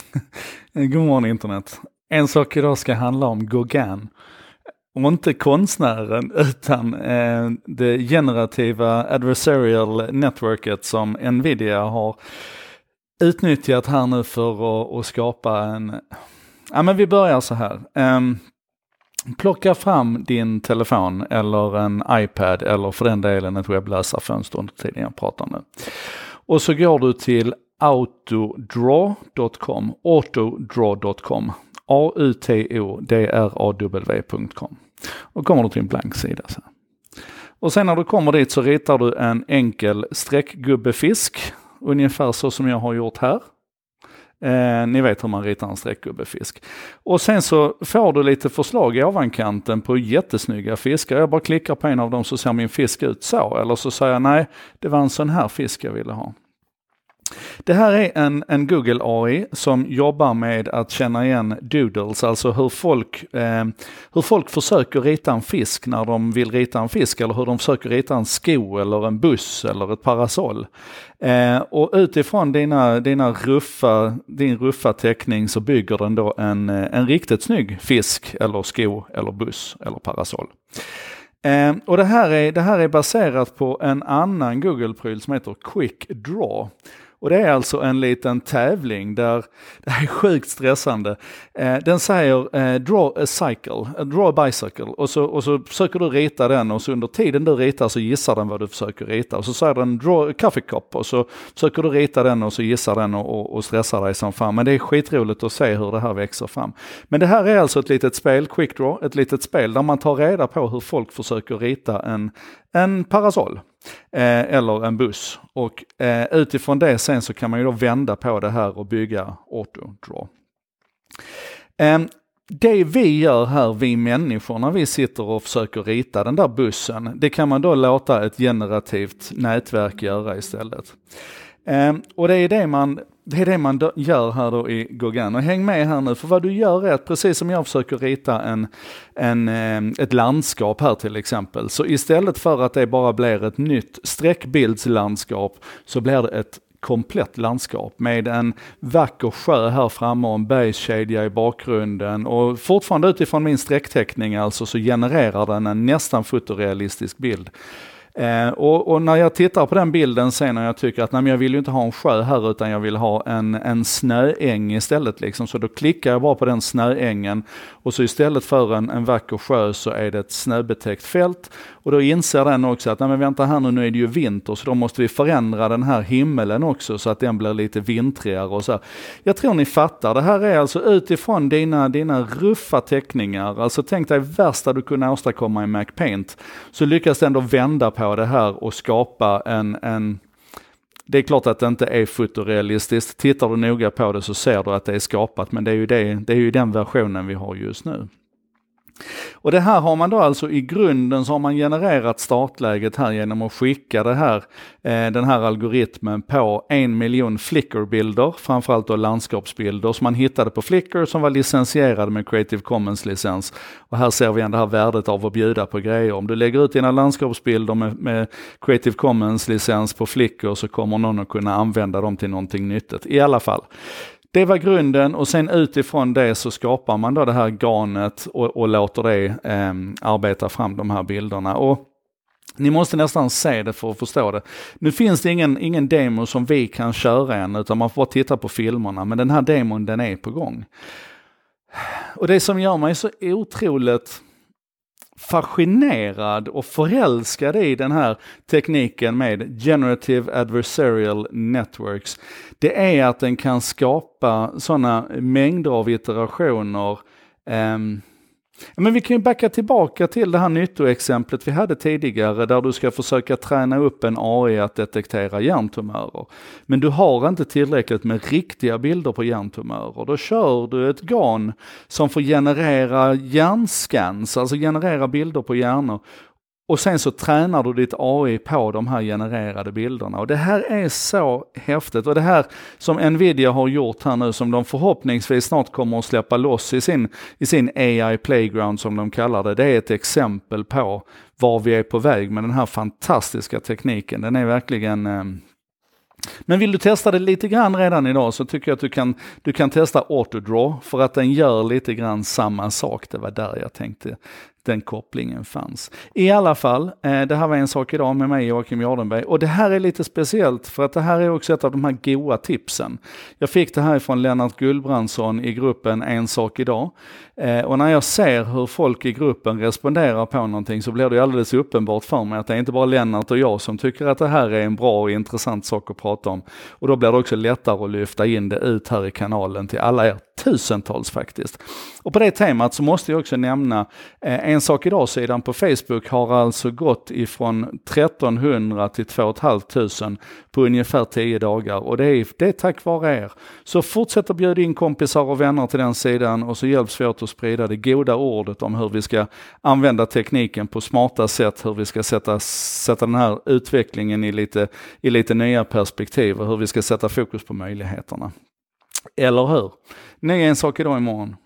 God morgon internet. En sak idag ska handla om Gauguin. Och inte konstnären utan eh, det generativa adversarial networket som Nvidia har utnyttjat här nu för att, att skapa en... Ja men vi börjar så här. Eh, plocka fram din telefon eller en iPad eller för den delen ett webbläsarfönster under tiden jag pratar nu. Och så går du till autodraw.com, autodraw.com, A-U-T-O-D-R-A-W.com. Och kommer du till en blank sida. Så. Och sen när du kommer dit så ritar du en enkel streckgubbefisk, ungefär så som jag har gjort här. Eh, ni vet hur man ritar en streckgubbefisk. Och sen så får du lite förslag i ovankanten på jättesnygga fiskar. Jag bara klickar på en av dem så ser min fisk ut så. Eller så säger jag nej, det var en sån här fisk jag ville ha. Det här är en, en Google AI som jobbar med att känna igen doodles, alltså hur folk, eh, hur folk försöker rita en fisk när de vill rita en fisk eller hur de försöker rita en sko eller en buss eller ett parasoll. Eh, och utifrån dina, dina ruffa, din ruffa teckning så bygger den då en, eh, en riktigt snygg fisk eller sko eller buss eller parasoll. Eh, och det här, är, det här är baserat på en annan Google-pryl som heter Quick Draw. Och det är alltså en liten tävling där, det här är sjukt stressande. Eh, den säger eh, draw a cycle, eh, draw a bicycle och så, och så försöker du rita den och så under tiden du ritar så gissar den vad du försöker rita. Och så säger den draw a coffee cup och så försöker du rita den och så gissar den och, och, och stressar dig som fan. Men det är skitroligt att se hur det här växer fram. Men det här är alltså ett litet spel, quick draw, ett litet spel där man tar reda på hur folk försöker rita en, en parasoll eh, eller en buss. Och eh, utifrån det sen så kan man ju då vända på det här och bygga autodraw. Eh, det vi gör här, vi människor, när vi sitter och försöker rita den där bussen, det kan man då låta ett generativt nätverk göra istället. Eh, och det är det man det är det man gör här då i Gauguin. Och häng med här nu, för vad du gör är att precis som jag försöker rita en, en, ehm, ett landskap här till exempel, så istället för att det bara blir ett nytt streckbildslandskap så blir det ett komplett landskap med en vacker sjö här framme och en bergskedja i bakgrunden och fortfarande utifrån min streckteckning alltså så genererar den en nästan fotorealistisk bild. Eh, och, och, när jag tittar på den bilden sen när jag tycker att nej, men jag vill ju inte ha en sjö här utan jag vill ha en, en snöäng istället. Liksom. Så då klickar jag bara på den snöängen och så istället för en, en vacker sjö så är det ett snöbetäckt fält. Och då inser den också att nej men vänta här nu, nu är det ju vinter så då måste vi förändra den här himmelen också så att den blir lite vintrigare och så. Jag tror ni fattar, det här är alltså utifrån dina, dina ruffa teckningar, alltså tänk dig värsta du kunde åstadkomma i MacPaint. Så lyckas du ändå vända på det här och skapa en, en det är klart att det inte är fotorealistiskt. Tittar du noga på det så ser du att det är skapat, men det är ju, det, det är ju den versionen vi har just nu. Och det här har man då alltså i grunden så har man genererat startläget här genom att skicka det här, eh, den här algoritmen på en miljon Flickr-bilder, framförallt då landskapsbilder som man hittade på Flickr som var licensierade med Creative Commons-licens. Och här ser vi igen det här värdet av att bjuda på grejer. Om du lägger ut dina landskapsbilder med, med Creative Commons-licens på Flickr så kommer någon att kunna använda dem till någonting nyttigt. I alla fall. Det var grunden och sen utifrån det så skapar man då det här garnet och, och låter det eh, arbeta fram de här bilderna. Och ni måste nästan se det för att förstå det. Nu finns det ingen, ingen demo som vi kan köra än, utan man får bara titta på filmerna. Men den här demon, den är på gång. Och det som gör mig så otroligt fascinerad och förälskad i den här tekniken med Generative Adversarial Networks, det är att den kan skapa sådana mängder av iterationer um, men vi kan ju backa tillbaka till det här nyttoexemplet vi hade tidigare där du ska försöka träna upp en AI att detektera hjärntumörer. Men du har inte tillräckligt med riktiga bilder på hjärntumörer. Då kör du ett GAN som får generera hjärnscans, alltså generera bilder på hjärnor och sen så tränar du ditt AI på de här genererade bilderna. Och det här är så häftigt. Och det här som Nvidia har gjort här nu, som de förhoppningsvis snart kommer att släppa loss i sin, i sin AI Playground som de kallar det, det är ett exempel på var vi är på väg med den här fantastiska tekniken. Den är verkligen eh, Men vill du testa det lite grann redan idag så tycker jag att du kan, du kan testa Autodraw för att den gör lite grann samma sak. Det var där jag tänkte den kopplingen fanns. I alla fall, eh, det här var en sak idag med mig Joakim Jardenberg och det här är lite speciellt för att det här är också ett av de här goa tipsen. Jag fick det här från Lennart Gullbrandsson i gruppen En sak idag. Eh, och när jag ser hur folk i gruppen responderar på någonting så blir det alldeles uppenbart för mig att det är inte bara Lennart och jag som tycker att det här är en bra och intressant sak att prata om. Och då blir det också lättare att lyfta in det ut här i kanalen till alla er tusentals faktiskt. Och på det temat så måste jag också nämna eh, en sak idag-sidan på Facebook har alltså gått ifrån 1300 till 2 500 på ungefär 10 dagar och det är, det är tack vare er. Så fortsätt att bjuda in kompisar och vänner till den sidan och så hjälps vi åt att sprida det goda ordet om hur vi ska använda tekniken på smarta sätt, hur vi ska sätta, sätta den här utvecklingen i lite, i lite nya perspektiv och hur vi ska sätta fokus på möjligheterna. Eller hur? Ny en sak idag imorgon.